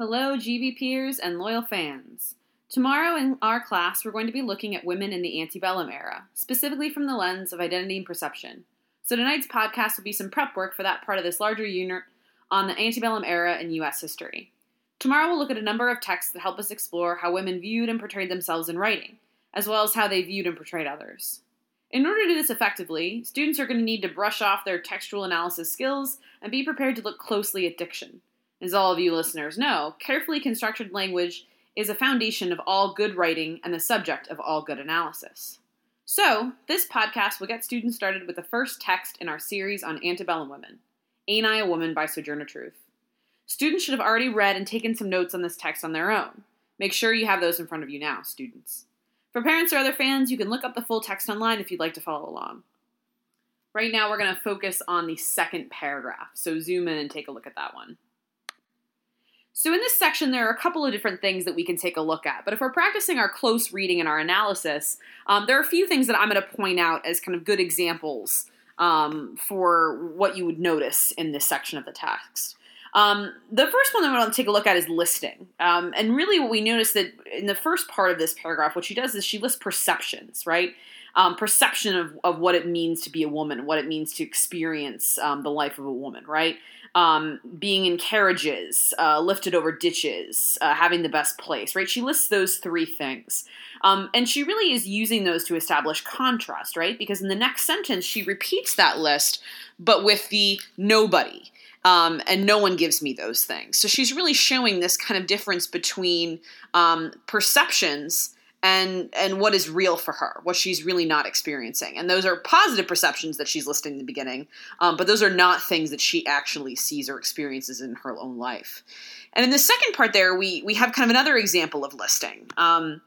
Hello, GB peers and loyal fans. Tomorrow in our class, we're going to be looking at women in the antebellum era, specifically from the lens of identity and perception. So tonight's podcast will be some prep work for that part of this larger unit on the antebellum era in U.S. history. Tomorrow we'll look at a number of texts that help us explore how women viewed and portrayed themselves in writing, as well as how they viewed and portrayed others. In order to do this effectively, students are going to need to brush off their textual analysis skills and be prepared to look closely at diction. As all of you listeners know, carefully constructed language is a foundation of all good writing and the subject of all good analysis. So, this podcast will get students started with the first text in our series on antebellum women Ain't I a Woman by Sojourner Truth. Students should have already read and taken some notes on this text on their own. Make sure you have those in front of you now, students. For parents or other fans, you can look up the full text online if you'd like to follow along. Right now, we're going to focus on the second paragraph, so zoom in and take a look at that one. So, in this section, there are a couple of different things that we can take a look at. But if we're practicing our close reading and our analysis, um, there are a few things that I'm going to point out as kind of good examples um, for what you would notice in this section of the text. Um, the first one that I want to take a look at is listing. Um, and really, what we notice that in the first part of this paragraph, what she does is she lists perceptions, right? Um, perception of, of what it means to be a woman, what it means to experience um, the life of a woman, right? um, being in carriages, uh, lifted over ditches, uh, having the best place, right? She lists those three things. Um, and she really is using those to establish contrast, right? Because in the next sentence, she repeats that list, but with the nobody. Um, and no one gives me those things. So she's really showing this kind of difference between um, perceptions and and what is real for her, what she's really not experiencing. And those are positive perceptions that she's listing in the beginning, um, but those are not things that she actually sees or experiences in her own life. And in the second part, there we we have kind of another example of listing. Um,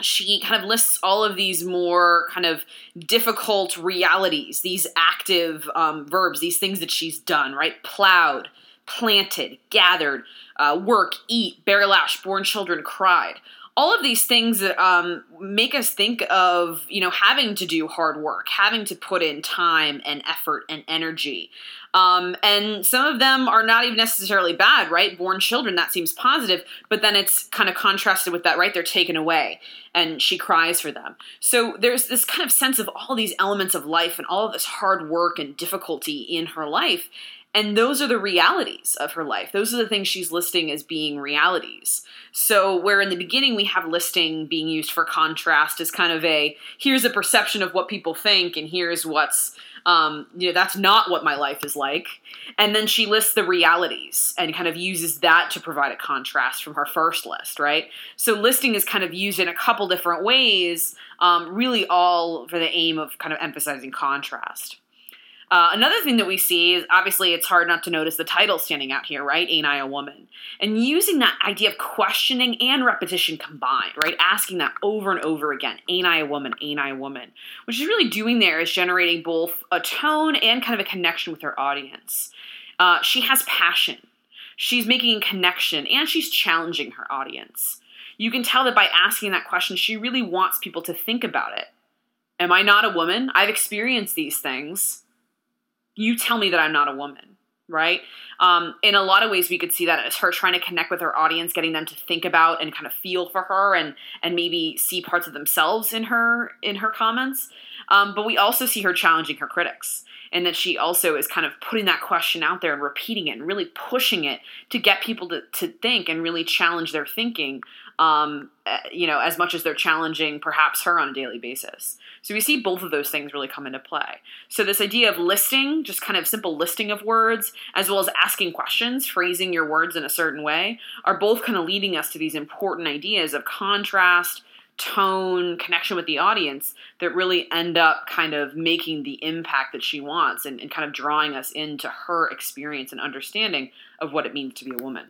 she kind of lists all of these more kind of difficult realities, these active um, verbs, these things that she's done, right? Plowed, planted, gathered, uh, work, eat, bear lash, born children, cried all of these things that um, make us think of you know having to do hard work having to put in time and effort and energy. Um, and some of them are not even necessarily bad right? Born children that seems positive but then it's kind of contrasted with that right? They're taken away and she cries for them. So there's this kind of sense of all these elements of life and all of this hard work and difficulty in her life and those are the realities of her life. Those are the things she's listing as being realities. So, where in the beginning we have listing being used for contrast as kind of a here's a perception of what people think, and here's what's, um, you know, that's not what my life is like. And then she lists the realities and kind of uses that to provide a contrast from her first list, right? So, listing is kind of used in a couple different ways, um, really all for the aim of kind of emphasizing contrast. Uh, another thing that we see is obviously it's hard not to notice the title standing out here, right? Ain't I a woman? And using that idea of questioning and repetition combined, right? Asking that over and over again, ain't I a woman? Ain't I a woman? What she's really doing there is generating both a tone and kind of a connection with her audience. Uh, she has passion. She's making a connection and she's challenging her audience. You can tell that by asking that question, she really wants people to think about it. Am I not a woman? I've experienced these things you tell me that I'm not a woman, right? Um, in a lot of ways, we could see that as her trying to connect with her audience, getting them to think about and kind of feel for her, and and maybe see parts of themselves in her in her comments. Um, but we also see her challenging her critics, and that she also is kind of putting that question out there and repeating it and really pushing it to get people to, to think and really challenge their thinking um, eh, you know, as much as they're challenging perhaps her on a daily basis. So we see both of those things really come into play. So this idea of listing, just kind of simple listing of words, as well as asking questions, phrasing your words in a certain way, are both kind of leading us to these important ideas of contrast, tone, connection with the audience that really end up kind of making the impact that she wants and, and kind of drawing us into her experience and understanding of what it means to be a woman.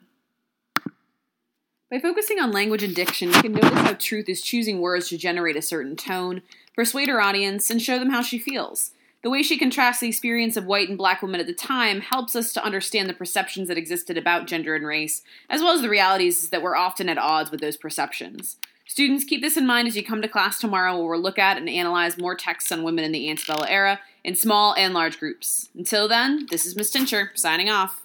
By focusing on language and diction, you can notice how Truth is choosing words to generate a certain tone, persuade her audience, and show them how she feels. The way she contrasts the experience of white and black women at the time helps us to understand the perceptions that existed about gender and race, as well as the realities that were often at odds with those perceptions. Students, keep this in mind as you come to class tomorrow where we'll look at and analyze more texts on women in the antebellum era in small and large groups. Until then, this is Miss Tincher, signing off.